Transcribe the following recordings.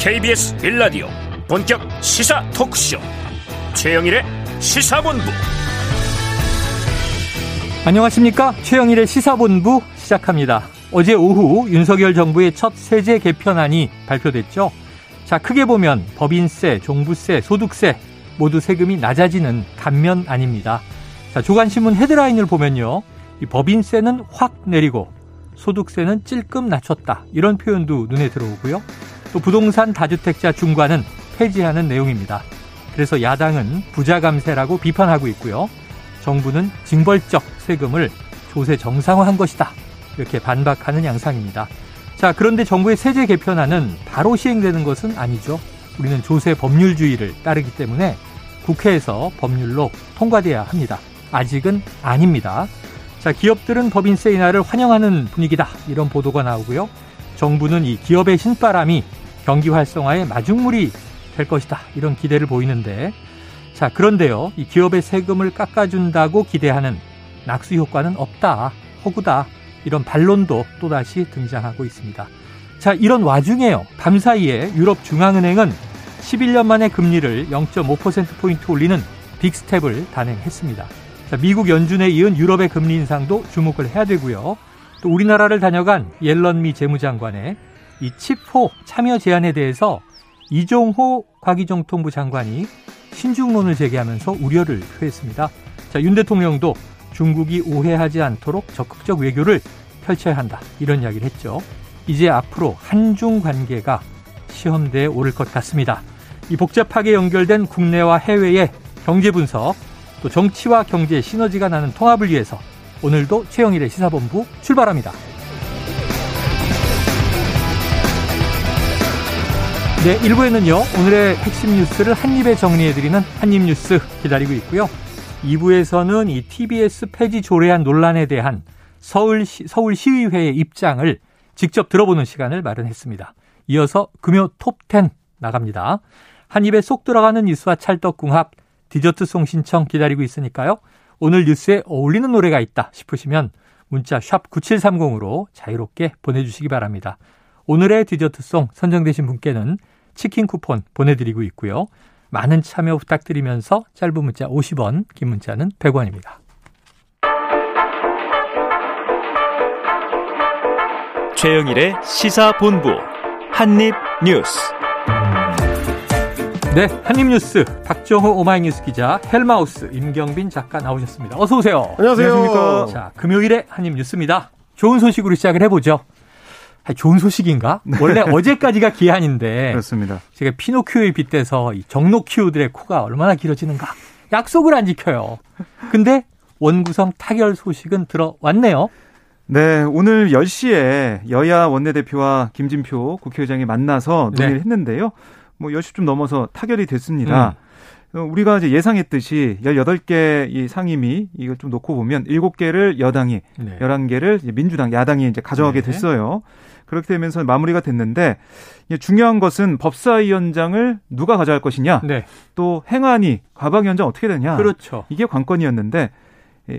KBS 빌라디오 본격 시사 토크쇼 최영일의 시사본부. 안녕하십니까? 최영일의 시사본부 시작합니다. 어제 오후 윤석열 정부의 첫 세제 개편안이 발표됐죠. 자 크게 보면 법인세 종부세 소득세 모두 세금이 낮아지는 감면안입니다. 자 조간신문 헤드라인을 보면요. 이 법인세는 확 내리고 소득세는 찔끔 낮췄다. 이런 표현도 눈에 들어오고요 또 부동산 다주택자 중과는 폐지하는 내용입니다. 그래서 야당은 부자 감세라고 비판하고 있고요. 정부는 징벌적 세금을 조세 정상화한 것이다. 이렇게 반박하는 양상입니다. 자, 그런데 정부의 세제 개편안은 바로 시행되는 것은 아니죠. 우리는 조세 법률주의를 따르기 때문에 국회에서 법률로 통과돼야 합니다. 아직은 아닙니다. 자, 기업들은 법인세 인하를 환영하는 분위기다. 이런 보도가 나오고요. 정부는 이 기업의 신바람이 경기 활성화의 마중물이 될 것이다. 이런 기대를 보이는데 자, 그런데요. 이 기업의 세금을 깎아준다고 기대하는 낙수 효과는 없다. 허구다. 이런 반론도 또다시 등장하고 있습니다. 자, 이런 와중에요. 밤 사이에 유럽 중앙은행은 11년 만에 금리를 0.5%포인트 올리는 빅스텝을 단행했습니다. 자, 미국 연준에 이은 유럽의 금리 인상도 주목을 해야 되고요. 또 우리나라를 다녀간 옐런 미 재무장관의 이 칩4 참여 제안에 대해서 이종호 과기정통부 장관이 신중론을 제기하면서 우려를 표했습니다. 자, 윤 대통령도 중국이 오해하지 않도록 적극적 외교를 펼쳐야 한다. 이런 이야기를 했죠. 이제 앞으로 한중 관계가 시험대에 오를 것 같습니다. 이 복잡하게 연결된 국내와 해외의 경제 분석, 또 정치와 경제 시너지가 나는 통합을 위해서 오늘도 최영일의 시사본부 출발합니다. 네, 1부에는요, 오늘의 핵심 뉴스를 한입에 정리해드리는 한입뉴스 기다리고 있고요. 2부에서는 이 TBS 폐지 조례안 논란에 대한 서울시, 서울시의회의 입장을 직접 들어보는 시간을 마련했습니다. 이어서 금요 톱10 나갑니다. 한 입에 쏙 들어가는 뉴스와 찰떡궁합, 디저트송 신청 기다리고 있으니까요. 오늘 뉴스에 어울리는 노래가 있다 싶으시면 문자 샵 9730으로 자유롭게 보내주시기 바랍니다. 오늘의 디저트송 선정되신 분께는 치킨 쿠폰 보내드리고 있고요. 많은 참여 부탁드리면서 짧은 문자 50원, 긴 문자는 100원입니다. 최영일의 시사본부 한입뉴스 네, 한입뉴스 박정호 오마이뉴스 기자 헬마우스 임경빈 작가 나오셨습니다. 어서 오세요. 안녕하세요. 안녕하십니까. 자, 금요일에 한입뉴스입니다. 좋은 소식으로 시작을 해보죠. 좋은 소식인가? 원래 어제까지가 기한인데. 그렇습니다. 제가 피노키오에 빗대서 이 정노키오들의 코가 얼마나 길어지는가. 약속을 안 지켜요. 근데 원구성 타결 소식은 들어왔네요. 네, 오늘 10시에 여야 원내대표와 김진표 국회의장이 만나서 논의를 네. 했는데요. 뭐 10시 좀 넘어서 타결이 됐습니다. 음. 우리가 이제 예상했듯이 18개 이 상임위 이걸 좀 놓고 보면 7개를 여당이, 네. 11개를 민주당, 야당이 이제 가져가게 네. 됐어요. 그렇게 되면서 마무리가 됐는데 중요한 것은 법사위원장을 누가 가져갈 것이냐, 네. 또 행안위 과방위원장 어떻게 되냐, 그렇죠. 이게 관건이었는데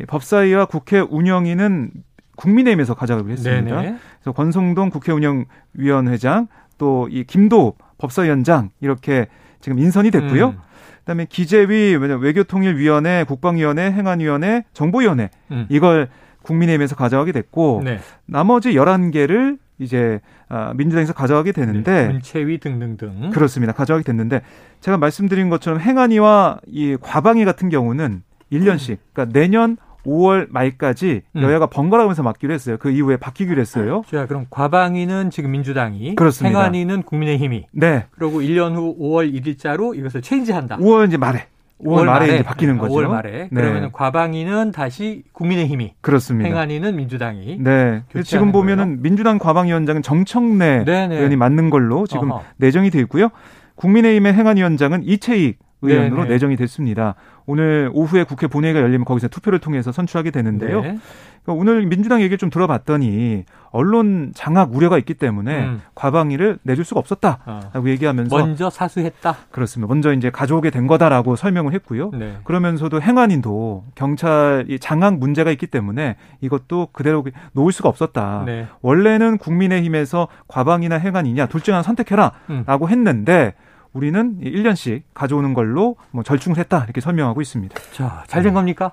법사위와 국회 운영위는 국민의힘에서 가져가기로 했습니다. 네네. 그래서 권성동 국회 운영위원회장 또 이 김도 법사위원장 이렇게 지금 인선이 됐고요. 음. 그다음에 기재위, 외교통일위원회, 국방위원회, 행안위원회, 정보위원회 음. 이걸 국민의힘에서 가져가게 됐고 네. 나머지 11개를 이제 아, 민주당에서 가져가게 되는데 네, 문체위 등등등 그렇습니다. 가져가게 됐는데 제가 말씀드린 것처럼 행안위와 이 과방위 같은 경우는 1년씩 그러니까 내년 5월 말까지 음. 여야가 번갈아 가면서 맡기로 했어요. 그 이후에 바뀌기로 했어요. 자, 그럼 과방위는 지금 민주당이, 그렇습니다. 행안위는 국민의힘이. 네. 그리고 1년 후 5월 1일자로 이것을 체인지한다. 5월 이제 말에. 5월, 5월 말에, 이제 바뀌는 거죠. 5월 말에. 네. 그러면 과방위는 다시 국민의힘이. 그렇습니다. 행안위는 민주당이. 네. 지금 보면은 거예요. 민주당 과방위원장은 정청래 네네. 의원이 맞는 걸로 지금 어허. 내정이 돼 있고요. 국민의힘의 행안위원장은 이채익 의원으로 네네. 내정이 됐습니다. 오늘 오후에 국회 본회의가 열리면 거기서 투표를 통해서 선출하게 되는데요. 네. 그러니까 오늘 민주당 얘기를 좀 들어봤더니 언론 장악 우려가 있기 때문에 음. 과방위를 내줄 수가 없었다라고 어. 얘기하면서 먼저 사수했다. 그렇습니다. 먼저 이제 가져오게 된 거다라고 설명을 했고요. 네. 그러면서도 행안인도 경찰이 장악 문제가 있기 때문에 이것도 그대로 놓을 수가 없었다. 네. 원래는 국민의힘에서 과방이나 행안이냐 둘 중 하나 선택해라라고 음. 했는데 우리는 1년씩 가져오는 걸로 뭐 절충했다 이렇게 설명하고 있습니다. 자, 잘 된 겁니까?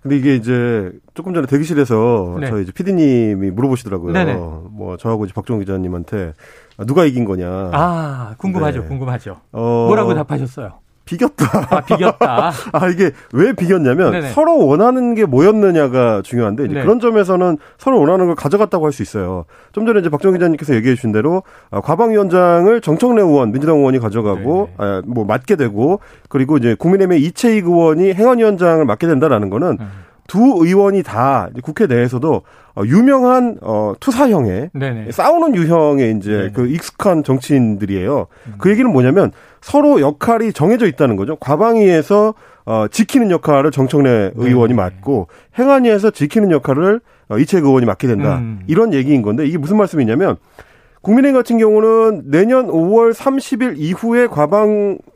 근데 이게 이제 조금 전에 대기실에서 네. 저희 이제 PD님이 물어보시더라고요. 네네. 뭐 저하고 이제 박종훈 기자님한테 누가 이긴 거냐. 아 궁금하죠, 네. 궁금하죠. 어... 뭐라고 답하셨어요? 비겼다. 아, 비겼다. 아, 이게 왜 비겼냐면 네네. 서로 원하는 게 뭐였느냐가 중요한데 이제 네. 그런 점에서는 서로 원하는 걸 가져갔다고 할 수 있어요. 좀 전에 이제 박정 기자님께서 얘기해 주신 대로 아, 과방위원장을 정청래 의원, 민주당 의원이 가져가고 아, 뭐 맡게 되고 그리고 이제 국민의힘의 이채익 의원이 행안위원장을 맡게 된다라는 거는 음. 두 의원이 다 국회 내에서도 어, 유명한 어 투사형의 네네. 싸우는 유형의 이제 네네. 그 익숙한 정치인들이에요. 음. 그 얘기는 뭐냐면 서로 역할이 정해져 있다는 거죠. 과방위에서 어 지키는 역할을 정청래 의원이 맡고 행안위에서 지키는 역할을 어, 이채 의원이 맡게 된다. 음. 이런 얘기인 건데 이게 무슨 말씀이냐면 국민의힘 같은 경우는 내년 5월 30일 이후에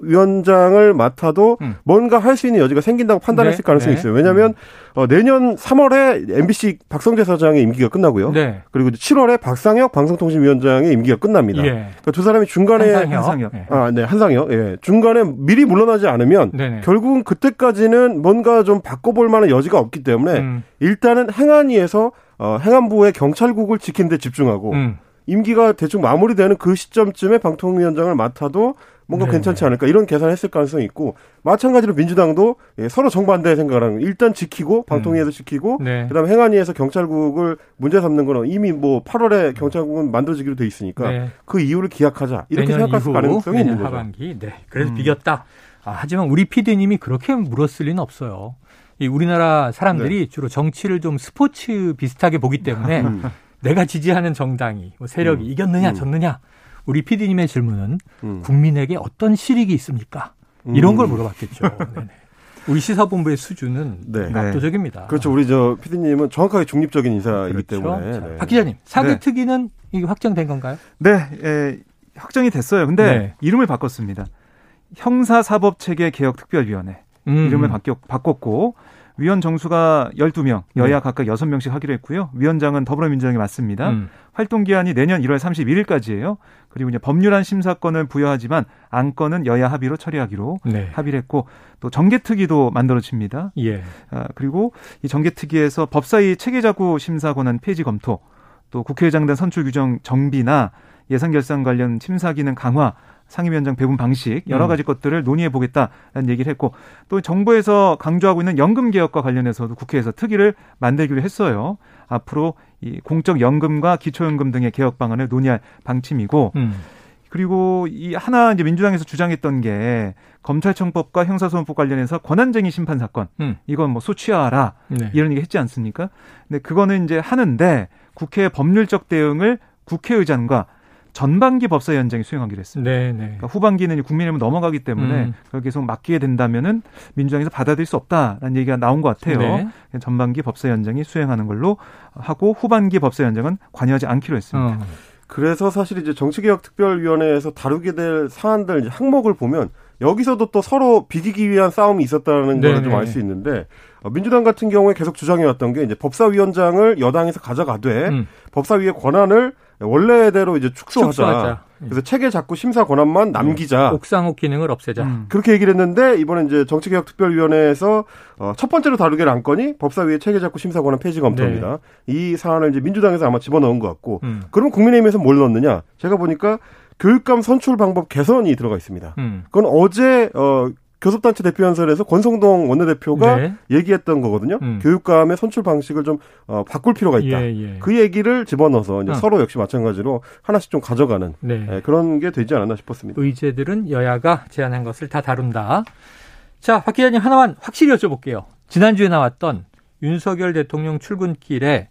과방위원장을 맡아도 음. 뭔가 할 수 있는 여지가 생긴다고 판단했을 네, 가능성이 네. 있어요. 왜냐하면 음. 어, 내년 3월에 MBC 박성재 사장의 임기가 끝나고요. 네. 그리고 7월에 박상혁 방송통신위원장의 임기가 끝납니다. 예. 그러니까 두 사람이 중간에 한상혁. 한상혁. 예. 아, 네, 한상혁. 예. 중간에 미리 물러나지 않으면 네네. 결국은 그때까지는 뭔가 좀 바꿔볼 만한 여지가 없기 때문에 음. 일단은 행안위에서 어, 행안부의 경찰국을 지키는 데 집중하고 음. 임기가 대충 마무리되는 그 시점쯤에 방통위원장을 맡아도 뭔가 네. 괜찮지 않을까 이런 계산을 했을 가능성이 있고 마찬가지로 민주당도 예, 서로 정반대 생각을 하는 일단 지키고 방통위에서 음. 지키고 네. 그다음에 행안위에서 경찰국을 문제 삼는 거는 이미 뭐 8월에 경찰국은 만들어지기로 돼 있으니까 네. 그 이유를 기약하자 이렇게 생각할 이후, 가능성이 있는 거죠. 하반기. 네. 그래서 음. 비겼다. 아, 하지만 우리 PD님이 그렇게 물었을 리는 없어요. 이 우리나라 사람들이 네. 주로 정치를 좀 스포츠 비슷하게 보기 때문에 음. 내가 지지하는 정당이 뭐 세력이 음. 이겼느냐 음. 졌느냐 우리 PD님의 질문은 음. 국민에게 어떤 실익이 있습니까? 이런 걸 음. 물어봤겠죠. 네네. 우리 시사본부의 수준은 네. 압도적입니다. 그렇죠. 우리 저 PD님은 정확하게 중립적인 인사이기 그렇죠. 때문에. 네. 박 기자님, 사개특위는 네. 이게 확정된 건가요? 네, 예, 확정이 됐어요. 근데 네. 이름을 바꿨습니다. 형사사법체계 개혁특별위원회 음. 이름을 바뀌, 바꿨고 위원 정수가 12명, 여야 네. 각각 6명씩 하기로 했고요. 위원장은 더불어민주당이 맞습니다. 음. 활동 기한이 내년 1월 31일까지예요. 그리고 이제 법률안 심사권을 부여하지만 안건은 여야 합의로 처리하기로 네. 합의를 했고 또 정개특위도 만들어집니다. 예. 아, 그리고 이 정개특위에서 법사위 체계자구 심사 권한 폐지 검토 또 국회의장단 선출 규정 정비나 예산 결산 관련 심사 기능 강화 상임위원장 배분 방식 여러 음. 가지 음. 것들을 논의해 보겠다라는 얘기를 했고 또 정부에서 강조하고 있는 연금 개혁과 관련해서도 국회에서 특위를 만들기로 했어요. 앞으로 이 공적 연금과 기초연금 등의 개혁 방안을 논의할 방침이고 음. 그리고 이 하나 이제 민주당에서 주장했던 게 검찰청법과 형사소송법 관련해서 권한쟁의 심판 사건 음. 이건 뭐 소취하라 네. 이런 얘기 했지 않습니까? 근데 그거는 이제 하는데 국회 법률적 대응을 국회의장과 전반기 법사 위원장이 수행하기로 했습니다. 네, 네. 그러니까 후반기는 국민의힘 넘어가기 때문에 음. 그걸 계속 맡기게 된다면은 민주당에서 받아들일 수 없다라는 얘기가 나온 것 같아요. 네. 전반기 법사 위원장이 수행하는 걸로 하고 후반기 법사 위원장은 관여하지 않기로 했습니다. 어. 그래서 사실 이제 정치개혁특별위원회에서 다루게 될 사안들 항목을 보면 여기서도 또 서로 비기기 위한 싸움이 있었다는 네, 걸좀 알수 네. 있는데 어, 민주당 같은 경우에 계속 주장해왔던 게 이제 법사위원장을 여당에서 가져가되 음. 법사위의 권한을 원래대로 이제 축소하자. 축소하자. 그래서 체계 자꾸 심사 권한만 남기자. 음. 옥상옥 기능을 없애자. 음. 그렇게 얘기를 했는데 이번에 이제 정치개혁특별위원회에서 어, 첫 번째로 다루게 한 건이 법사위의 체계 자꾸 심사 권한 폐지 검토입니다. 네. 이 사안을 이제 민주당에서 아마 집어넣은 것 같고 음. 그러면 국민의힘에서 뭘 넣느냐? 제가 보니까 교육감 선출 방법 개선이 들어가 있습니다. 음. 그건 어제 어 교섭단체 대표연설에서 권성동 원내대표가 네. 얘기했던 거거든요. 음. 교육감의 선출 방식을 좀 어, 바꿀 필요가 있다. 예, 예. 그 얘기를 집어넣어서 이제 어. 서로 역시 마찬가지로 하나씩 좀 가져가는 네. 예, 그런 게 되지 않았나 싶었습니다. 의제들은 여야가 제안한 것을 다 다룬다. 자, 박 기자님 하나만 확실히 여쭤볼게요. 지난주에 나왔던 윤석열 대통령 출근길에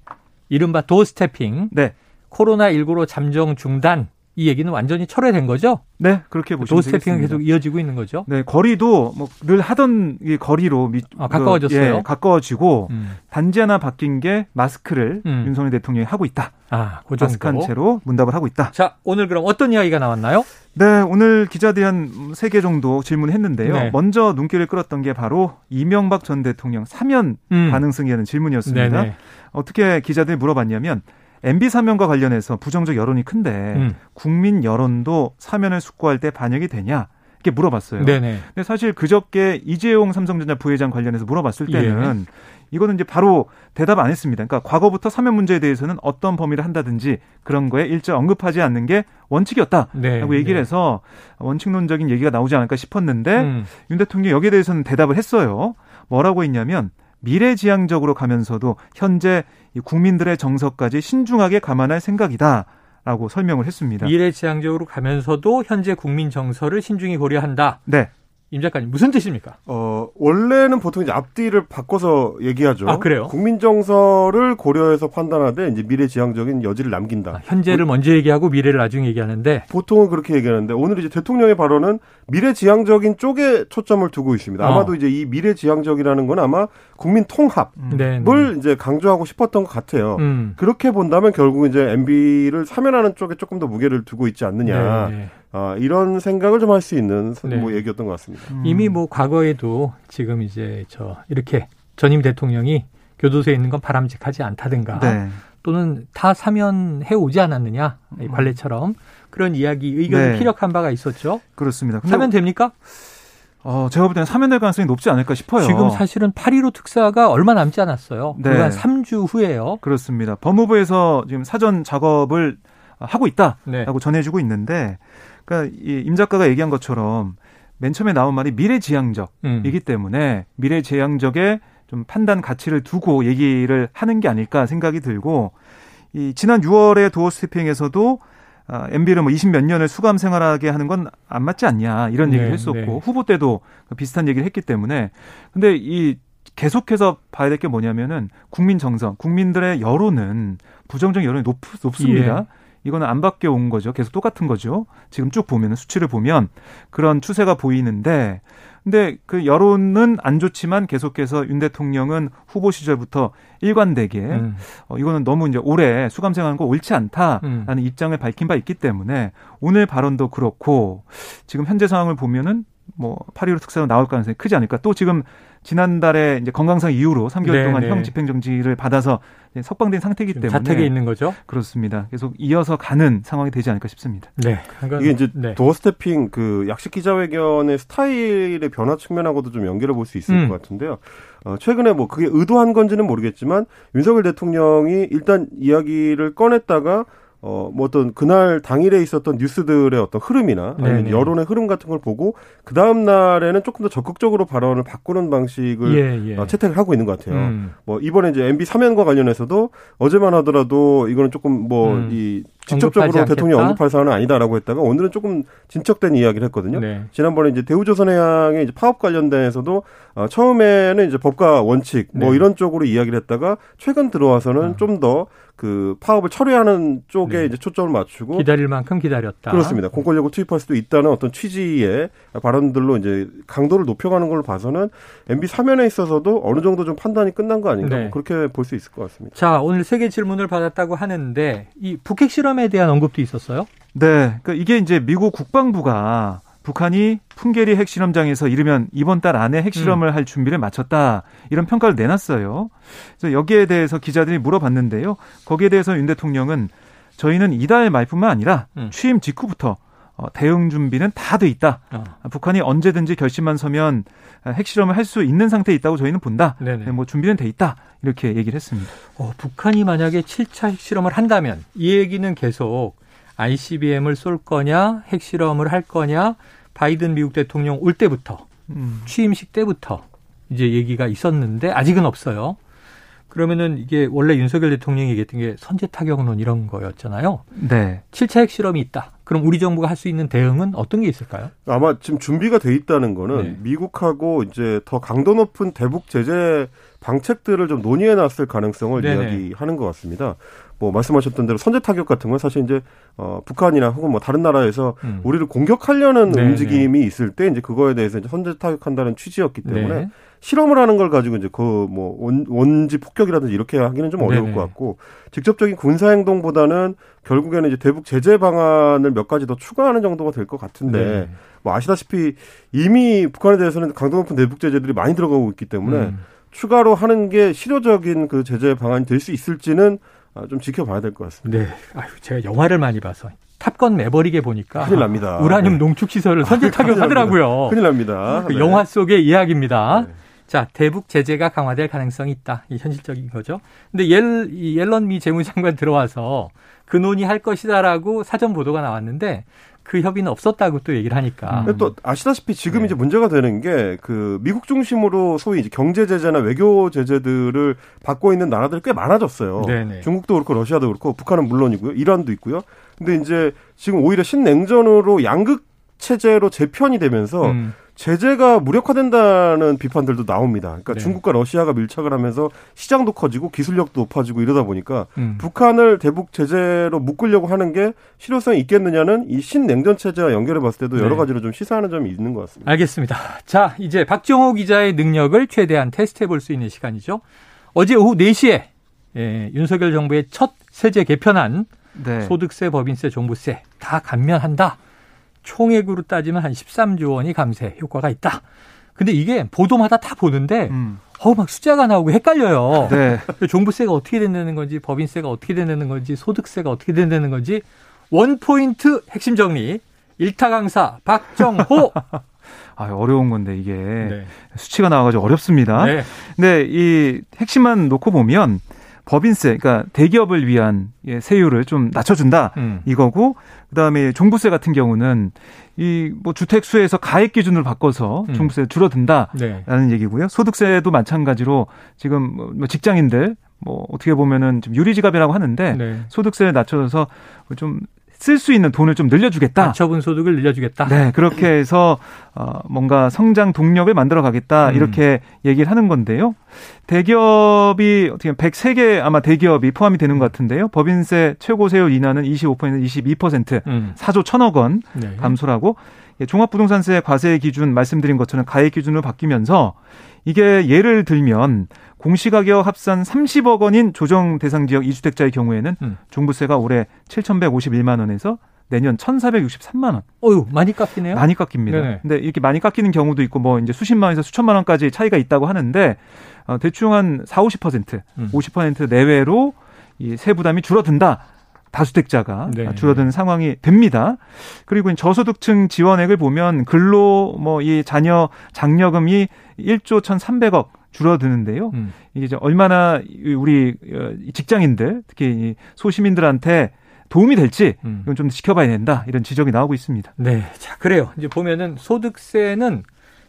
이른바 도스태핑, 네. 코로나19로 잠정 중단 이 얘기는 완전히 철회된 거죠? 네, 그렇게 보시면 도스태핑은 계속 이어지고 있는 거죠. 네, 거리도 뭐늘 하던 거리로 미, 아, 가까워졌어요. 예, 가까워지고 음. 단지 하나 바뀐 게 마스크를 음. 윤석열 대통령이 하고 있다. 아, 그 마스크 한 채로 문답을 하고 있다. 자, 오늘 그럼 어떤 이야기가 나왔나요? 네, 오늘 기자들이 한 세 개 정도 질문했는데요. 네. 먼저 눈길을 끌었던 게 바로 이명박 전 대통령 사면 음. 가능성이라는 질문이었습니다. 네네. 어떻게 기자들이 물어봤냐면 MB 사면과 관련해서 부정적 여론이 큰데 음. 국민 여론도 사면을 숙고할 때 반영이 되냐? 이렇게 물어봤어요. 네네. 근데 사실 그저께 이재용 삼성전자 부회장 관련해서 물어봤을 때는 예. 이거는 이제 바로 대답 안 했습니다. 그러니까 과거부터 사면 문제에 대해서는 어떤 범위를 한다든지 그런 거에 일절 언급하지 않는 게 원칙이었다라고 네, 얘기를 네. 해서 원칙론적인 얘기가 나오지 않을까 싶었는데 음. 윤 대통령이 여기에 대해서는 대답을 했어요. 뭐라고 했냐면 미래지향적으로 가면서도 현재 국민들의 정서까지 신중하게 감안할 생각이다. 라고 설명을 했습니다. 미래지향적으로 가면서도 현재 국민 정서를 신중히 고려한다. 네. 임 작가님 무슨 뜻입니까? 어 원래는 보통 이제 앞뒤를 바꿔서 얘기하죠. 아 그래요? 국민 정서를 고려해서 판단하되 이제 미래지향적인 여지를 남긴다. 아, 현재를 뭐, 먼저 얘기하고 미래를 나중에 얘기하는데 보통은 그렇게 얘기하는데 오늘 이제 대통령의 발언은 미래지향적인 쪽에 초점을 두고 있습니다. 아마도 어. 이제 이 미래지향적이라는 건 아마 국민 통합을 음. 네, 네. 이제 강조하고 싶었던 것 같아요. 음. 그렇게 본다면 결국 이제 MB를 사면하는 쪽에 조금 더 무게를 두고 있지 않느냐. 네. 아, 이런 생각을 좀 할 수 있는 네. 뭐 얘기였던 것 같습니다. 음. 이미 뭐 과거에도 지금 이제 저 이렇게 전임 대통령이 교도소에 있는 건 바람직하지 않다든가 네. 또는 다 사면해 오지 않았느냐 음. 관례처럼 그런 이야기 의견을 네. 피력한 바가 있었죠. 그렇습니다. 사면 됩니까? 어, 제가 볼 때는 사면될 가능성이 높지 않을까 싶어요. 지금 사실은 8.15 특사가 얼마 남지 않았어요. 네. 불과 3주 후에요. 그렇습니다. 법무부에서 지금 사전 작업을 하고 있다라고 네. 전해주고 있는데 그러니까 이임 작가가 얘기한 것처럼 맨 처음에 나온 말이 미래지향적이기 음. 때문에 미래지향적에 좀 판단 가치를 두고 얘기를 하는 게 아닐까 생각이 들고 이 지난 6월에 도어 스태핑에서도 아, MB를 뭐 20몇 년을 수감 생활하게 하는 건 안 맞지 않냐 이런 얘기를 네, 했었고 네. 후보 때도 비슷한 얘기를 했기 때문에 근데 이 계속해서 봐야 될 게 뭐냐면은 국민 정서, 국민들의 여론은 부정적 여론이 높, 높습니다. 예. 이거는 안 바뀌어 온 거죠. 계속 똑같은 거죠. 지금 쭉 보면 수치를 보면 그런 추세가 보이는데 근데 그 여론은 안 좋지만 계속해서 윤 대통령은 후보 시절부터 일관되게 음. 어, 이거는 너무 이제 오래 수감 생활하는 거 옳지 않다라는 음. 입장을 밝힌 바 있기 때문에 오늘 발언도 그렇고 지금 현재 상황을 보면은 뭐8.15 특사로 나올 가능성이 크지 않을까. 또 지금 지난달에 이제 건강상 이후로 3개월 네, 동안 네. 형 집행 정지를 받아서 석방된 상태이기 때문에 자택에 있는 거죠. 그렇습니다. 계속 이어서 가는 상황이 되지 않을까 싶습니다. 네. 이게 이제 네. 도어 스태핑 그 약식 기자회견의 스타일의 변화 측면하고도 좀 연결해 볼 수 있을 음. 것 같은데요. 어, 최근에 뭐 그게 의도한 건지는 모르겠지만 윤석열 대통령이 일단 이야기를 꺼냈다가 어, 뭐 어떤 그날 당일에 있었던 뉴스들의 어떤 흐름이나 아니면 네네. 여론의 흐름 같은 걸 보고 그 다음 날에는 조금 더 적극적으로 발언을 바꾸는 방식을 예, 예. 어, 채택을 하고 있는 것 같아요. 음. 뭐 이번에 이제 MB 사면과 관련해서도 어제만 하더라도 이거는 조금 뭐이 음. 직접적으로 대통령 언급할 사안은 아니다라고 했다가 오늘은 조금 진척된 이야기를 했거든요. 네. 지난번에 이제 대우조선해양의 이제 파업 관련돼서도 어, 처음에는 이제 법과 원칙 뭐 네. 이런 쪽으로 이야기를 했다가 최근 들어와서는 음. 좀더 그 파업을 처리하는 쪽에 네. 이제 초점을 맞추고 기다릴 만큼 기다렸다. 그렇습니다. 공권력을 투입할 수도 있다는 어떤 취지의 발언들로 이제 강도를 높여가는 걸로 봐서는 MB 사면에 있어서도 어느 정도 좀 판단이 끝난 거 아닌가 네. 뭐 그렇게 볼 수 있을 것 같습니다. 자 오늘 세 개 질문을 받았다고 하는데 이 북핵 실험에 대한 언급도 있었어요? 네, 그러니까 이게 이제 미국 국방부가 북한이 풍계리 핵실험장에서 이르면 이번 달 안에 핵실험을 음. 할 준비를 마쳤다. 이런 평가를 내놨어요. 그래서 여기에 대해서 기자들이 물어봤는데요. 거기에 대해서 윤 대통령은 저희는 이달 말뿐만 아니라 음. 취임 직후부터 어, 대응 준비는 다 돼 있다. 어. 북한이 언제든지 결심만 서면 핵실험을 할 수 있는 상태에 있다고 저희는 본다. 네네. 네, 뭐 준비는 돼 있다. 이렇게 얘기를 했습니다. 어, 북한이 만약에 7차 핵실험을 한다면 이 얘기는 계속 ICBM을 쏠 거냐, 핵실험을 할 거냐, 바이든 미국 대통령 올 때부터, 음. 취임식 때부터 이제 얘기가 있었는데 아직은 없어요. 그러면은 이게 원래 윤석열 대통령이 얘기했던 게 선제 타격론 이런 거였잖아요. 네. 7차 핵실험이 있다. 그럼 우리 정부가 할 수 있는 대응은 어떤 게 있을까요? 아마 지금 준비가 돼 있다는 거는 네. 미국하고 이제 더 강도 높은 대북 제재 방책들을 좀 논의해 놨을 가능성을 네네. 이야기하는 것 같습니다. 뭐 말씀하셨던 대로 선제 타격 같은 건 사실 이제 어 북한이나 혹은 뭐 다른 나라에서 음. 우리를 공격하려는 네네. 움직임이 있을 때 이제 그거에 대해서 이제 선제 타격한다는 취지였기 때문에 네. 실험을 하는 걸 가지고 이제 그 뭐 원지 폭격이라든지 이렇게 하기는 좀 어려울 네네. 것 같고 직접적인 군사 행동보다는 결국에는 이제 대북 제재 방안을 몇 가지 더 추가하는 정도가 될 것 같은데 네. 뭐 아시다시피 이미 북한에 대해서는 강도 높은 대북 제재들이 많이 들어가고 있기 때문에 음. 추가로 하는 게 실효적인 그 제재 방안이 될 수 있을지는 아, 좀 지켜봐야 될 것 같습니다. 네. 아유, 제가 영화를 많이 봐서 탑건 매버릭에 보니까 큰일 납니다. 우라늄 네. 농축 시설을 선제 아, 타격하더라고요. 큰일 납니다. 그 네. 영화 속의 이야기입니다. 네. 자, 대북 제재가 강화될 가능성이 있다. 이 현실적인 거죠. 근데 옐, 옐런 미 재무장관 들어와서 그 논의할 것이다라고 사전 보도가 나왔는데 그 협의는 없었다고 또 얘기를 하니까. 음. 또 아시다시피 지금 네. 이제 문제가 되는 게 그 미국 중심으로 소위 이제 경제 제재나 외교 제재들을 받고 있는 나라들이 꽤 많아졌어요. 네네. 중국도 그렇고 러시아도 그렇고 북한은 물론이고요. 이란도 있고요. 근데 이제 지금 오히려 신냉전으로 양극 체제로 재편이 되면서 음. 제재가 무력화된다는 비판들도 나옵니다. 그러니까 네. 중국과 러시아가 밀착을 하면서 시장도 커지고 기술력도 높아지고 이러다 보니까 음. 북한을 대북 제재로 묶으려고 하는 게 실효성이 있겠느냐는 이 신냉전 체제와 연결해 봤을 때도 여러 네. 가지로 좀 시사하는 점이 있는 것 같습니다. 알겠습니다. 자, 이제 박정호 기자의 능력을 최대한 테스트해 볼 수 있는 시간이죠. 어제 오후 4시에 예, 윤석열 정부의 첫 세제 개편안 네. 소득세, 법인세, 종부세 다 감면한다. 총액으로 따지면 한 13조 원이 감세 효과가 있다. 근데 이게 보도마다 다 보는데 음. 어우 막 숫자가 나오고 헷갈려요. 네. 종부세가 어떻게 된다는 건지 법인세가 어떻게 된다는 건지 소득세가 어떻게 된다는 건지 원 포인트 핵심 정리. 일타 강사 박정호 아, 어려운 건데 이게 네. 수치가 나와가지고 어렵습니다. 네. 근데 이 핵심만 놓고 보면 법인세, 그러니까 대기업을 위한 예, 세율을 좀 낮춰준다 음. 이거고 그다음에 종부세 같은 경우는 이 뭐 주택 수에서 가액 기준으로 바꿔서 음. 종부세 줄어든다라는 네. 얘기고요. 소득세도 마찬가지로 지금 뭐 직장인들 뭐 어떻게 보면은 좀 유리지갑이라고 하는데 네. 소득세를 낮춰서 좀 쓸 수 있는 돈을 좀 늘려주겠다. 처분 소득을 늘려주겠다. 네, 그렇게 해서 어, 뭔가 성장 동력을 만들어 가겠다 음. 이렇게 얘기를 하는 건데요. 대기업이 어떻게 103개 아마 대기업이 포함이 되는 것 같은데요. 법인세 최고 세율 인하는 25% 22% 음. 4조 1천억 원 네. 감소라고 예, 종합부동산세 과세 기준 말씀드린 것처럼 가액 기준으로 바뀌면서 이게 예를 들면 공시가격 합산 30억 원인 조정 대상 지역 2주택자의 경우에는 음. 종부세가 올해 7,151만 원에서 내년 1,463만 원. 어유 많이 깎이네요. 많이 깎입니다. 네네. 근데 이렇게 많이 깎이는 경우도 있고 뭐 이제 수십만 원에서 수천만 원까지 차이가 있다고 하는데 어, 대충 한 4, 50% 음. 50% 내외로 이 세 부담이 줄어든다. 다주택자가 네. 줄어드는 상황이 됩니다. 그리고 저소득층 지원액을 보면 근로 뭐 이 자녀 장려금이 1조 1,300억 줄어드는데요. 음. 이게 이제 얼마나 우리 어, 직장인들 특히 소시민들한테 도움이 될지 음. 이건 좀 지켜봐야 된다 이런 지적이 나오고 있습니다. 네, 자 그래요. 이제 보면은 소득세는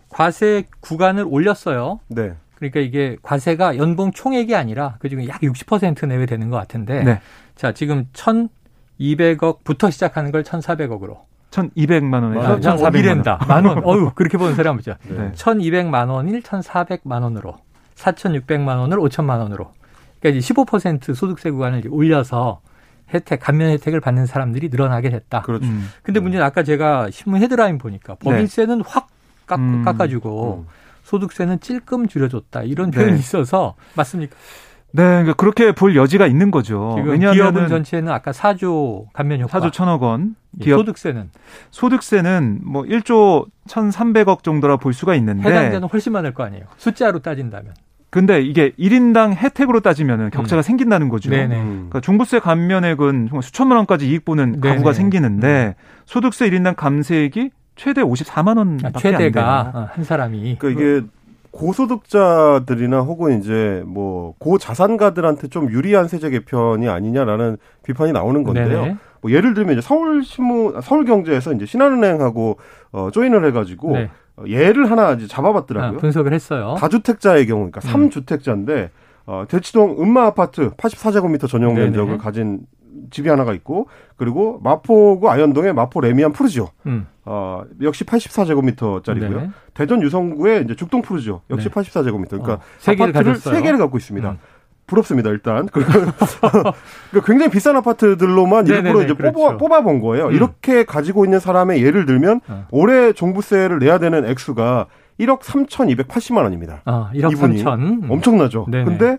과세 구간을 올렸어요. 네. 그러니까 이게 과세가 연봉 총액이 아니라 그중에 약60% 내외 되는 것 같은데. 네. 자 지금 1,200억부터 시작하는 걸 1,400억으로. 1,200만 원에 아, 1,400만 만 원. 어유 그렇게 보는 사람 보죠. 네. 1,200만 원일 1,400만 원으로 4,600만 원을 5천만 원으로. 그러니까 이제 15% 소득세 구간을 올려서 혜택, 감면 혜택을 받는 사람들이 늘어나게 됐다. 그렇죠. 음. 근데 문제는 아까 제가 신문 헤드라인 보니까 법인세는 네. 확 깎, 음. 깎아주고 음. 소득세는 찔끔 줄여줬다. 이런 표현이 네. 있어서 맞습니까? 네, 그러니까 그렇게 볼 여지가 있는 거죠. 왜냐하면 기업은 전체는 아까 4조 감면 효과. 4조 1천억 원. 예, 기업 소득세는 소득세는 뭐 1조 1,300억 정도라 볼 수가 있는데 해당자는 훨씬 많을 거 아니에요. 숫자로 따진다면. 근데 이게 1인당 혜택으로 따지면은 격차가 음. 생긴다는 거죠. 네네. 그러니까 종부세 감면액은 정말 수천만 원까지 이익 보는 네네. 가구가 생기는데 음. 소득세 1인당 감세액이 최대 54만 원밖에 아, 최대가 안 돼요. 한 사람이. 그러니까 이게 고소득자들이나 혹은 이제 뭐 고자산가들한테 좀 유리한 세제 개편이 아니냐라는 비판이 나오는 건데요. 네네. 뭐 예를 들면 이제 서울신문 서울경제에서 이제 신한은행하고 어 조인을 해가지고 네. 어, 예를 하나 이제 잡아봤더라고요. 아, 분석을 했어요. 다주택자의 경우, 그러니까 음. 3주택자인데 어, 대치동 음마 아파트 84제곱미터 전용 면적을 가진 집이 하나가 있고 그리고 마포구 아현동에 마포 레미안 푸르지오. 음. 어, 역시 84제곱미터짜리고요. 네. 대전 유성구에 이제 죽동 푸르지오. 역시 네. 84제곱미터. 그러니까 어, 세 아파트를 세 개를 갖고 있습니다. 음. 부럽습니다, 일단. 그러니까 굉장히 비싼 아파트들로만 네네네, 일부러 이제 그렇죠. 뽑아, 뽑아 본 거예요. 음. 이렇게 가지고 있는 사람의 예를 들면 어. 올해 종부세를 내야 되는 액수가 1억 3,280만 원입니다. 아, 1억 이분이 3천. 음. 엄청나죠. 네네. 근데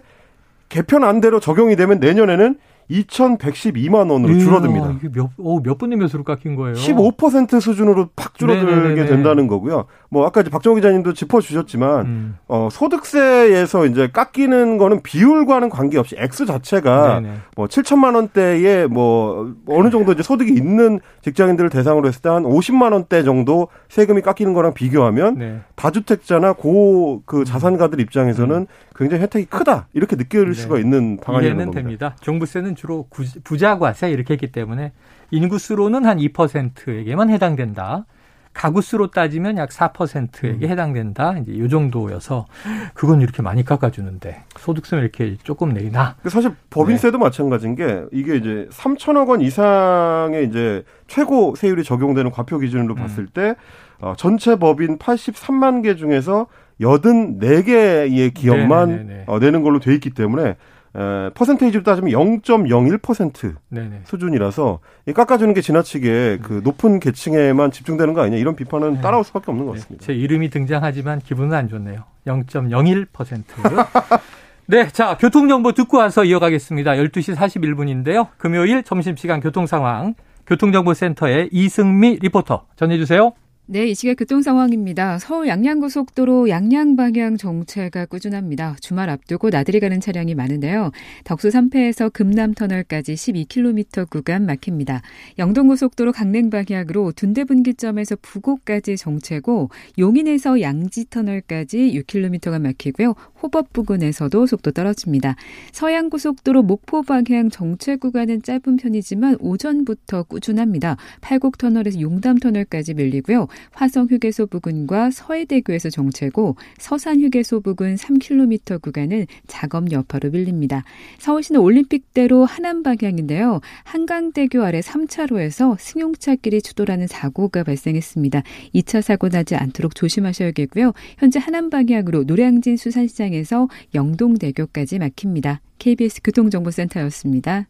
개편 안대로 적용이 되면 내년에는 2,112만 원으로 줄어듭니다. 몇, 오, 몇 분의 몇으로 깎인 거예요? 15% 수준으로 팍 줄어들게 네네네네. 된다는 거고요. 뭐 아까 이제 박정호 기자님도 짚어주셨지만 음. 어, 소득세에서 이제 깎이는 거는 비율과는 관계없이 액수 자체가 네네. 뭐 7천만 원대에 뭐 어느 정도 이제 소득이 있는 직장인들을 대상으로 했을 때 한 50만 원대 정도 세금이 깎이는 거랑 비교하면 네. 다주택자나 고 그 자산가들 입장에서는 음. 굉장히 혜택이 크다 이렇게 느낄 네. 수가 있는 방안이라는 겁니다. 됩니다. 종부세는 주로 부자 과세 이렇게 했기 때문에 인구수로는 한 2%에게만 해당된다. 가구 수로 따지면 약 4%에게 음. 해당된다. 이제 이 정도여서 그건 이렇게 많이 깎아주는데 소득세는 이렇게 조금 내리나? 사실 법인세도 네. 마찬가지인 게 이게 이제 3천억 원 이상의 이제 최고 세율이 적용되는 과표 기준으로 음. 봤을 때 어, 전체 법인 83만 개 중에서 84개의 기업만 어, 내는 걸로 돼 있기 때문에 에, 퍼센테이지로 따지면 0.01% 네네. 수준이라서 이 깎아주는 게 지나치게 그 높은 계층에만 집중되는 거 아니냐 이런 비판은 네. 따라올 수밖에 없는 것 네. 같습니다. 제 이름이 등장하지만 기분은 안 좋네요. 0.01%. 네, 자 교통 정보 듣고 와서 이어가겠습니다. 12시 41분인데요. 금요일 점심시간 교통 상황 교통정보센터의 이승미 리포터 전해주세요. 네, 이 시각 교통 상황입니다. 서울 양양고속도로 양양 방향 정체가 꾸준합니다. 주말 앞두고 나들이 가는 차량이 많은데요. 덕수 3패에서 금남터널까지 12km 구간 막힙니다. 영동고속도로 강릉 방향으로 둔대 분기점에서 부곡까지 정체고 용인에서 양지터널까지 6km가 막히고요. 호법 부근에서도 속도 떨어집니다. 서양고속도로 목포 방향 정체 구간은 짧은 편이지만 오전부터 꾸준합니다. 팔곡터널에서 용담터널까지 밀리고요. 화성휴게소 부근과 서해대교에서 정체고 서산휴게소 부근 3km 구간은 작업 여파로 밀립니다. 서울시는 올림픽대로 하남 방향인데요. 한강대교 아래 3차로에서 승용차끼리 추돌하는 사고가 발생했습니다. 2차 사고 나지 않도록 조심하셔야겠고요. 현재 하남 방향으로 노량진 수산시장에서 영동대교까지 막힙니다. KBS 교통정보센터였습니다.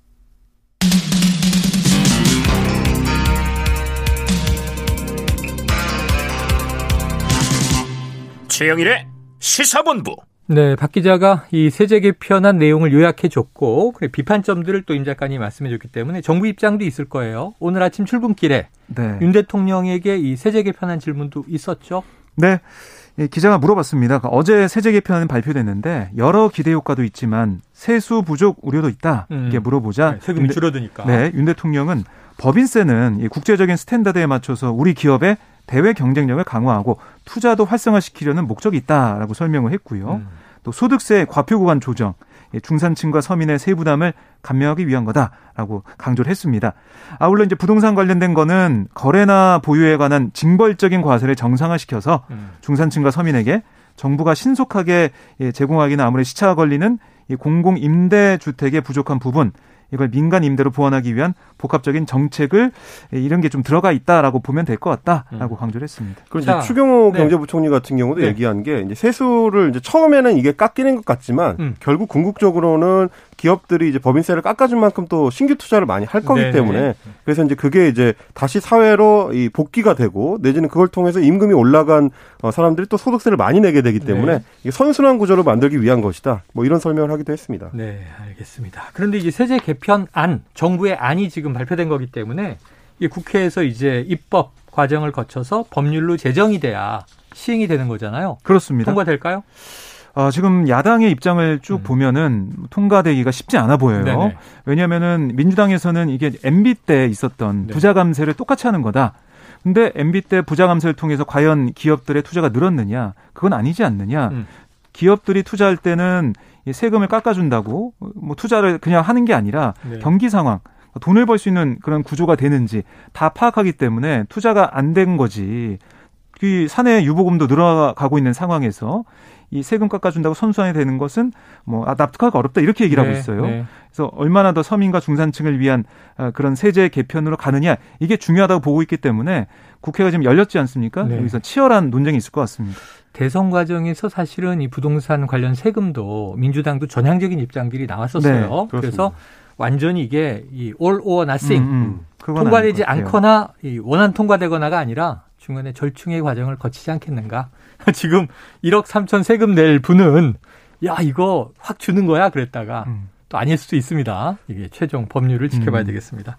최영일의 시사본부. 네, 박 기자가 이 세제 개편한 내용을 요약해 줬고 그래 비판점들을 또 임 작가님 말씀해 줬기 때문에 정부 입장도 있을 거예요. 오늘 아침 출근길에 네. 윤 대통령에게 이 세제 개편한 질문도 있었죠. 네. 기자가 물어봤습니다. 어제 세제 개편은 발표됐는데 여러 기대 효과도 있지만 세수 부족 우려도 있다. 이게 음. 물어보자 네, 세금이 줄어드니까. 네, 윤 대통령은 법인세는 국제적인 standard에 맞춰서 우리 기업의 대외 경쟁력을 강화하고 투자도 활성화시키려는 목적이 있다라고 설명을 했고요. 음. 또 소득세 과표 구간 조정, 중산층과 서민의 세부담을 감면하기 위한 거다라고 강조를 했습니다. 아울러 이제 부동산 관련된 거는 거래나 보유에 관한 징벌적인 과세를 정상화시켜서 음. 중산층과 서민에게 정부가 신속하게 제공하기는 아무래도 시차가 걸리는 공공 임대 주택의 부족한 부분 이걸 민간 임대로 보완하기 위한 복합적인 정책을 이런 게 좀 들어가 있다라고 보면 될 것 같다라고 음. 강조를 했습니다. 그리고 이제 추경호 네. 경제부총리 같은 경우도 네. 얘기한 게 이제 세수를 이제 처음에는 이게 깎이는 것 같지만 음. 결국 궁극적으로는 기업들이 이제 법인세를 깎아준 만큼 또 신규 투자를 많이 할 거기 네네. 때문에 그래서 이제 그게 이제 다시 사회로 이 복귀가 되고 내지는 그걸 통해서 임금이 올라간 어, 사람들이 또 소득세를 많이 내게 되기 때문에 네. 이게 선순환 구조를 만들기 위한 것이다. 뭐 이런 설명을 하기도 했습니다. 네, 알겠습니다. 그런데 이제 세제 개편안 정부의 안이 지금 발표된 거기 때문에 이 국회에서 이제 입법 과정을 거쳐서 법률로 제정이 돼야 시행이 되는 거잖아요. 그렇습니다. 통과될까요? 어, 지금 야당의 입장을 쭉 음. 보면은 통과되기가 쉽지 않아 보여요. 네네. 왜냐하면은 민주당에서는 이게 MB 때 있었던 네. 부자 감세를 똑같이 하는 거다. 근데 MB 때 부자 감세를 통해서 과연 기업들의 투자가 늘었느냐? 그건 아니지 않느냐? 음. 기업들이 투자할 때는 세금을 깎아준다고 뭐 투자를 그냥 하는 게 아니라 네. 경기 상황, 돈을 벌 수 있는 그런 구조가 되는지 다 파악하기 때문에 투자가 안 된 거지. 그 사내 유보금도 늘어가고 있는 상황에서 이 세금 깎아준다고 선수안이 되는 것은 뭐 아, 납득하기 어렵다 이렇게 얘기를 네, 하고 있어요. 네. 그래서 얼마나 더 서민과 중산층을 위한 아, 그런 세제 개편으로 가느냐 이게 중요하다고 보고 있기 때문에 국회가 지금 열렸지 않습니까? 네. 여기서 치열한 논쟁이 있을 것 같습니다. 대선 과정에서 사실은 이 부동산 관련 세금도 민주당도 전향적인 입장들이 나왔었어요. 네, 그래서 완전히 이게 이 all or nothing 음, 음. 통과되지 않거나 이 원안 통과되거나가 아니라 중간에 절충의 과정을 거치지 않겠는가. 지금 1억 3천 세금 낼 분은 야 이거 확 주는 거야 그랬다가 음. 또 아닐 수도 있습니다. 이게 최종 법률을 지켜봐야 음. 되겠습니다.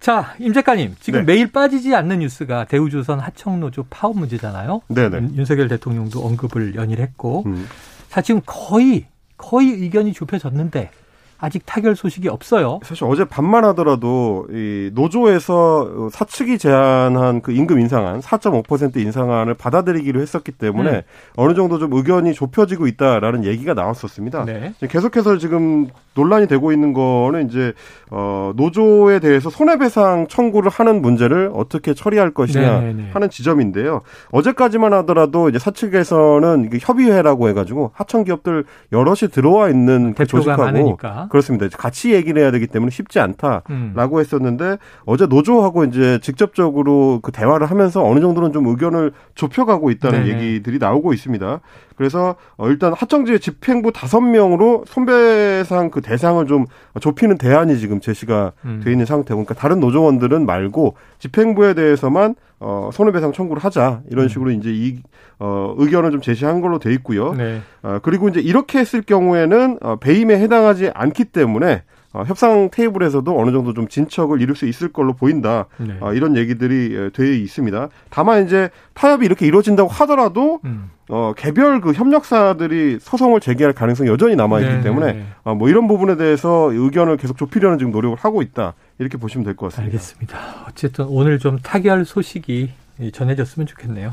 자, 임 작가님, 지금 네. 매일 빠지지 않는 뉴스가 대우조선 하청노조 파업 문제잖아요. 네네. 윤석열 대통령도 언급을 연일 했고, 음. 사 지금 거의 거의 의견이 좁혀졌는데 아직 타결 소식이 없어요. 사실 어제 밤만 하더라도 이 노조에서 사측이 제안한 그 임금 인상안 4.5% 인상안을 받아들이기로 했었기 때문에 음. 어느 정도 좀 의견이 좁혀지고 있다라는 얘기가 나왔었습니다. 네. 계속해서 지금 논란이 되고 있는 거는 이제 어 노조에 대해서 손해배상 청구를 하는 문제를 어떻게 처리할 것이냐 네네. 네. 하는 지점인데요. 어제까지만 하더라도 이제 사측에서는 이게 협의회라고 해가지고 하청 기업들 여럿이 들어와 있는 그 조직하고 많으니까. 그렇습니다. 같이 얘기를 해야 되기 때문에 쉽지 않다라고 음. 했었는데 어제 노조하고 이제 직접적으로 그 대화를 하면서 어느 정도는 좀 의견을 좁혀가고 있다는 네네. 얘기들이 나오고 있습니다. 그래서 어, 일단 하청지의 집행부 다섯 명으로 손배상 그 대상을 좀 좁히는 대안이 지금 제시가 음. 돼 있는 상태고 그러니까 다른 노조원들은 말고 집행부에 대해서만 어, 손해배상 청구를 하자 이런 음. 식으로 음. 이제 이 어, 의견을 좀 제시한 걸로 돼 있고요. 네. 어, 그리고 이제 이렇게 했을 경우에는 어, 배임에 해당하지 않기 때문에 어, 협상 테이블에서도 어느 정도 좀 진척을 이룰 수 있을 걸로 보인다. 네. 어, 이런 얘기들이 예, 돼 있습니다. 다만 이제 타협이 이렇게 이루어진다고 하더라도 음. 어, 개별 그 협력사들이 소송을 제기할 가능성이 여전히 남아 있기 네, 때문에 네. 어, 뭐 이런 부분에 대해서 의견을 계속 좁히려는 지금 노력을 하고 있다. 이렇게 보시면 될 것 같습니다. 알겠습니다. 어쨌든 오늘 좀 타결 소식이 전해졌으면 좋겠네요.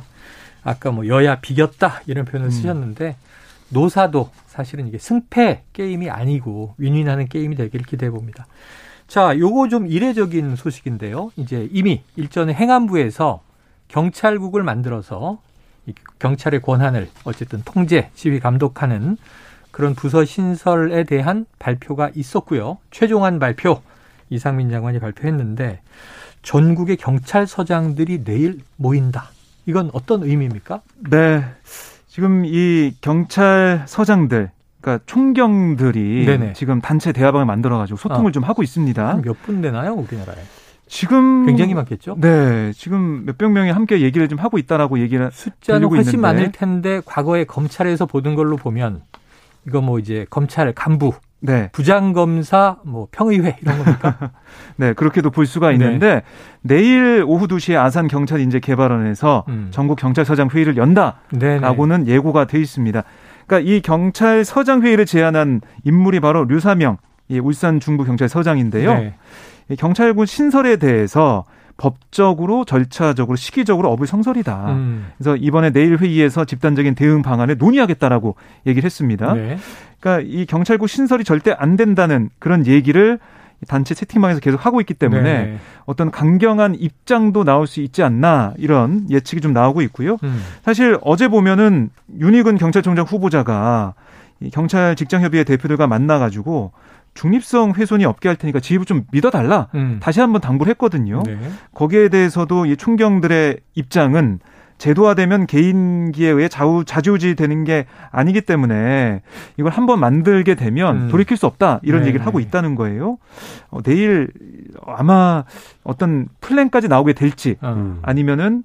아까 뭐 여야 비겼다 이런 표현을 음. 쓰셨는데 노사도 사실은 이게 승패 게임이 아니고 윈윈하는 게임이 되기를 기대해 봅니다. 자, 요거 좀 이례적인 소식인데요. 이제 이미 일전에 행안부에서 경찰국을 만들어서 경찰의 권한을 어쨌든 통제, 지휘, 감독하는 그런 부서 신설에 대한 발표가 있었고요. 최종한 발표 이상민 장관이 발표했는데 전국의 경찰서장들이 내일 모인다. 이건 어떤 의미입니까? 네. 지금 이 경찰서장들 그러니까 총경들이 네네. 지금 단체 대화방을 만들어 가지고 소통을 아, 좀 하고 있습니다. 몇 분 되나요, 우리나라에? 지금 굉장히 많겠죠. 네, 지금 몇백 명이 함께 얘기를 좀 하고 있다라고 얘기를 숫자는 훨씬 있는데. 많을 텐데 과거에 검찰에서 보던 걸로 보면 이거 뭐 이제 검찰 간부 네. 부장검사, 뭐 평의회 이런 겁니까? 네, 그렇게도 볼 수가 있는데 네. 내일 오후 2시에 아산 경찰 인재 개발원에서 음. 전국 경찰서장 회의를 연다라고는. 예고가 돼 있습니다. 그러니까 이 경찰서장 회의를 제안한 인물이 바로 류사명, 이 울산 중부 경찰서장인데요. 네. 경찰군 신설에 대해서 법적으로 절차적으로 시기적으로 어불성설이다. 음. 그래서 이번에 내일 회의에서 집단적인 대응 방안을 논의하겠다라고 얘기를 했습니다. 네. 그러니까 이 경찰국 신설이 절대 안 된다는 그런 얘기를 단체 채팅방에서 계속 하고 있기 때문에 네. 어떤 강경한 입장도 나올 수 있지 않나 이런 예측이 좀 나오고 있고요. 음. 사실 어제 보면은 윤희근 경찰청장 후보자가 경찰 직장협의회 대표들과 만나가지고 중립성 훼손이 없게 할 테니까 지휘부 좀 믿어달라. 음. 다시 한번 당부를 했거든요. 네. 거기에 대해서도 이 총경들의 입장은 제도화되면 개인기에 의해 좌우 좌지우지 되는 게 아니기 때문에 이걸 한번 만들게 되면 음. 돌이킬 수 없다 이런 네. 얘기를 하고 있다는 거예요. 어, 내일 아마 어떤 플랜까지 나오게 될지 음. 아니면은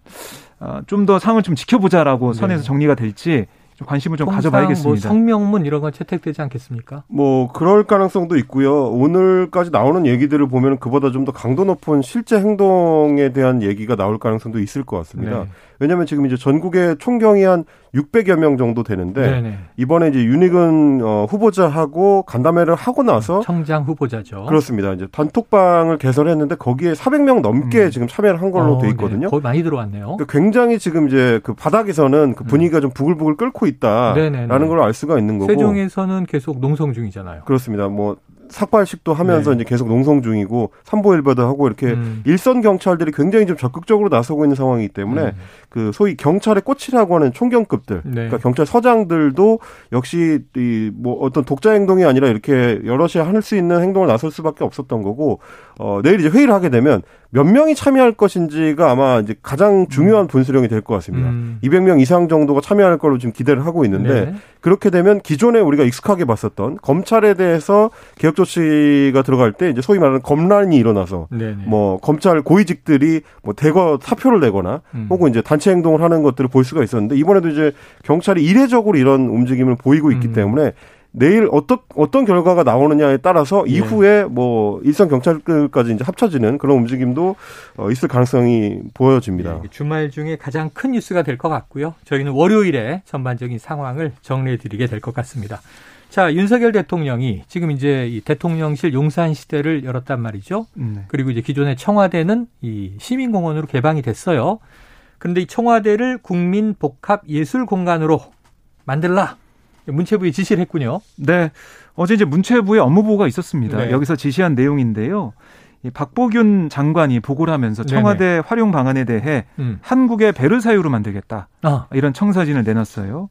어, 좀 더 상을 좀 지켜보자라고 네. 선에서 정리가 될지 관심을 좀 가져봐야겠습니다. 뭐 성명문 이런 건 채택되지 않겠습니까? 뭐 그럴 가능성도 있고요. 오늘까지 나오는 얘기들을 보면 그보다 좀 더 강도 높은 실제 행동에 대한 얘기가 나올 가능성도 있을 것 같습니다. 네. 왜냐하면 지금 이제 전국에 총경이 한 600여 명 정도 되는데 네네. 이번에 이제 윤희근 어, 후보자하고 간담회를 하고 나서 청장 후보자죠. 그렇습니다. 이제 단톡방을 개설했는데 거기에 400명 넘게 음. 지금 참여를 한 걸로 어, 돼 네. 있거든요. 네. 거의 많이 들어왔네요. 그러니까 굉장히 지금 이제 그 바닥에서는 그 분위기가 음. 좀 부글부글 끓고 있다라는 걸 알 수가 있는 거고. 세종에서는 계속 농성 중이잖아요. 그렇습니다. 뭐 삭발식도 하면서 네. 이제 계속 농성 중이고 삼보일배도 하고 이렇게 음. 일선 경찰들이 굉장히 좀 적극적으로 나서고 있는 상황이기 때문에 음. 그 소위 경찰의 꽃이라고 하는 총경급들, 네. 그러니까 경찰 서장들도 역시 이 뭐 어떤 독자 행동이 아니라 이렇게 여럿이 할 수 있는 행동을 나설 수밖에 없었던 거고 어 내일 이제 회의를 하게 되면 몇 명이 참여할 것인지가 아마 이제 가장 중요한 음. 분수령이 될 것 같습니다. 음. 200명 이상 정도가 참여할 걸로 지금 기대를 하고 있는데 네. 그렇게 되면 기존에 우리가 익숙하게 봤었던 검찰에 대해서 개혁 조치가 들어갈 때 이제 소위 말하는 검란이 일어나서 네네. 네. 뭐 검찰 고위직들이 뭐 대거 사표를 내거나 음. 혹은 이제 단체 행동을 하는 것들을 볼 수가 있었는데 이번에도 이제 경찰이 이례적으로 이런 움직임을 보이고 있기 음. 때문에 내일 어떤 어떤 결과가 나오느냐에 따라서 네. 이후에 뭐 일선 경찰까지 이제 합쳐지는 그런 움직임도 어, 있을 가능성이 보여집니다. 네, 주말 중에 가장 큰 뉴스가 될 것 같고요. 저희는 월요일에 전반적인 상황을 정리해 드리게 될 것 같습니다. 자, 윤석열 대통령이 지금 이제 이 대통령실 용산 시대를 열었단 말이죠. 네. 그리고 이제 기존의 청와대는 이 시민공원으로 개방이 됐어요. 그런데 이 청와대를 국민 복합 예술 공간으로 만들라. 문체부에 지시를 했군요. 네. 어제 이제 문체부의 업무보고가 있었습니다. 네. 여기서 지시한 내용인데요. 이 박보균 장관이 보고를 하면서 청와대 네네. 활용 방안에 대해 음. 한국의 베르사유로 만들겠다. 아. 이런 청사진을 내놨어요.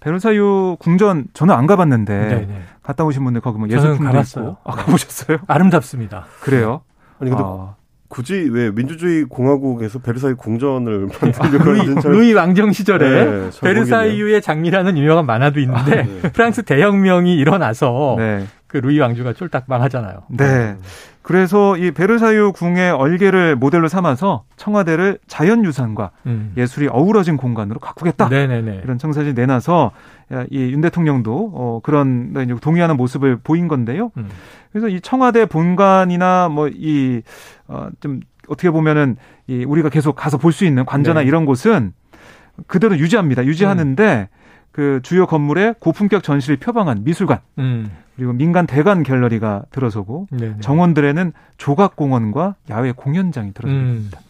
베르사유 궁전 저는 안 가봤는데 네네. 갔다 오신 분들 거기 뭐 예술품도 있고 아, 가보셨어요? 아름답습니다. 그래요? 아니 근데 아. 굳이 왜 민주주의 공화국에서 베르사유 궁전을 만들려고 루이, 루이 왕정 시절에 네, 베르사유의 장미라는 유명한 만화도 있는데 아, 네. 프랑스 대혁명이 일어나서 네. 그 루이 왕조가 쫄딱 망하잖아요. 네. 그래서 이 베르사유 궁의 얼개를 모델로 삼아서 청와대를 자연유산과 음. 예술이 어우러진 공간으로 가꾸겠다. 네네네. 이런 청사진 내놔서 이윤 대통령도 어 그런 동의하는 모습을 보인 건데요. 음. 그래서 이 청와대 본관이나 뭐이어좀 어떻게 보면은 이 우리가 계속 가서 볼 수 있는 관저나 네. 이런 곳은 그대로 유지합니다. 유지하는데 음. 그 주요 건물에 고품격 전시를 표방한 미술관 음. 그리고 민간 대관 갤러리가 들어서고 네네. 정원들에는 조각공원과 야외 공연장이 들어섭니다. 음.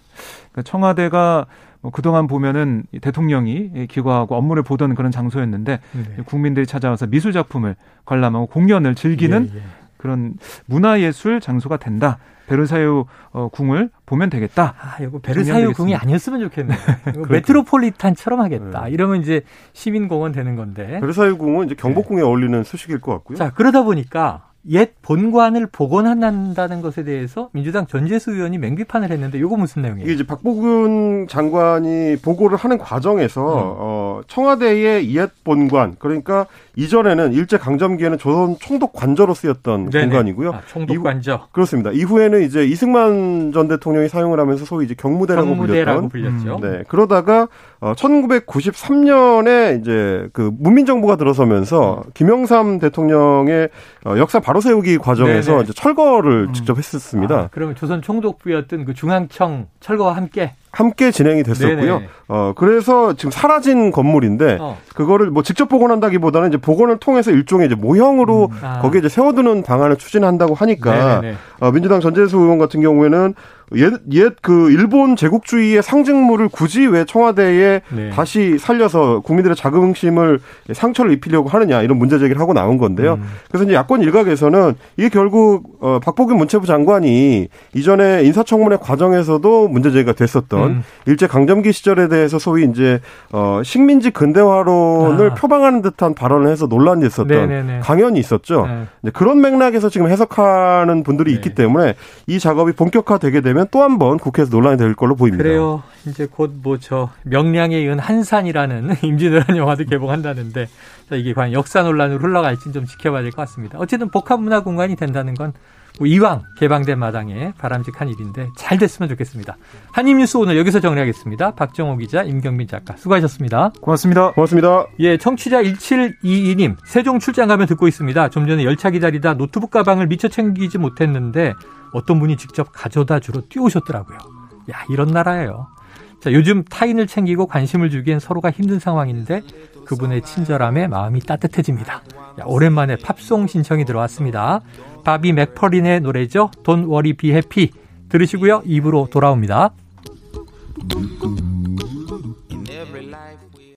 그러니까 청와대가 뭐 그동안 보면은 대통령이 기거하고 업무를 보던 그런 장소였는데 네. 국민들이 찾아와서 미술 작품을 관람하고 공연을 즐기는 예, 예. 그런 문화예술 장소가 된다. 베르사유 어, 궁을 보면 되겠다. 아, 이거 베르사유 궁이 아니었으면 좋겠네요. 메트로폴리탄처럼 하겠다. 네. 이러면 이제 시민공원 되는 건데. 베르사유 궁은 이제 경복궁에 네. 어울리는 수식일 것 같고요. 자, 그러다 보니까 옛 본관을 복원한다는 것에 대해서 민주당 전재수 의원이 맹비판을 했는데 이거 무슨 내용이에요? 이게 이제 박보균 장관이 보고를 하는 과정에서 음. 어, 청와대의 옛 본관 그러니까 이전에는 일제 강점기에는 조선 총독 관저로 쓰였던 네네. 공간이고요. 아, 총독 관저. 그렇습니다. 이후에는 이제 이승만 전 대통령이 사용을 하면서 소위 이제 경무대라고, 경무대라고 불렸던. 불렸죠. 네. 그러다가 어, 1993년에 이제 그 문민정부가 들어서면서 음. 김영삼 대통령의 어, 역사 바로 세우기 과정에서 네네. 이제 철거를 음. 직접 했었습니다. 아, 그러면 조선 총독부였던 그 중앙청 철거와 함께 함께 진행이 됐었고요. 네네. 어 그래서 지금 사라진 건물인데 어. 그거를 뭐 직접 복원한다기보다는 이제 복원을 통해서 일종의 이제 모형으로 음. 아. 거기에 이제 세워두는 방안을 추진한다고 하니까 어, 민주당 전재수 의원 같은 경우에는 옛, 옛그 일본 제국주의의 상징물을 굳이 왜 청와대에 네. 다시 살려서 국민들의 자긍심을 상처를 입히려고 하느냐 이런 문제 제기를 하고 나온 건데요. 음. 그래서 이제 야권 일각에서는 이게 결국 어, 박보균 문체부 장관이 이전에 인사청문회 과정에서도 문제 제기가 됐었던 음. 일제 강점기 시절에 대해서 소위 이제 어, 식민지 근대화론을 아. 표방하는 듯한 발언을 해서 논란이 있었던 네네네. 강연이 있었죠. 네. 그런 맥락에서 지금 해석하는 분들이 네. 있기 때문에 이 작업이 본격화되게 되면 되면 또 한 번 국회에서 논란이 될 걸로 보입니다. 그래요. 이제 곧 뭐 저 명량에 이은 한산이라는 임진왜란 영화도 개봉한다는데 이게 과연 역사 논란으로 흘러갈지 좀 지켜봐야 될 것 같습니다. 어쨌든 복합문화 공간이 된다는 건 뭐 이왕 개방된 마당에 바람직한 일인데 잘 됐으면 좋겠습니다. 한입뉴스 오늘 여기서 정리하겠습니다. 박정호 기자, 임경민 작가 수고하셨습니다. 고맙습니다. 고맙습니다. 예, 청취자 1722님 세종 출장 가면 듣고 있습니다. 좀 전에 열차 기다리다 노트북 가방을 미처 챙기지 못했는데 어떤 분이 직접 가져다 주러 뛰어오셨더라고요. 야, 이런 나라예요. 자, 요즘 타인을 챙기고 관심을 주기엔 서로가 힘든 상황인데 그분의 친절함에 마음이 따뜻해집니다. 야, 오랜만에 팝송 신청이 들어왔습니다. 바비 맥퍼린의 노래죠. Don't worry be happy. 들으시고요. 입으로 돌아옵니다.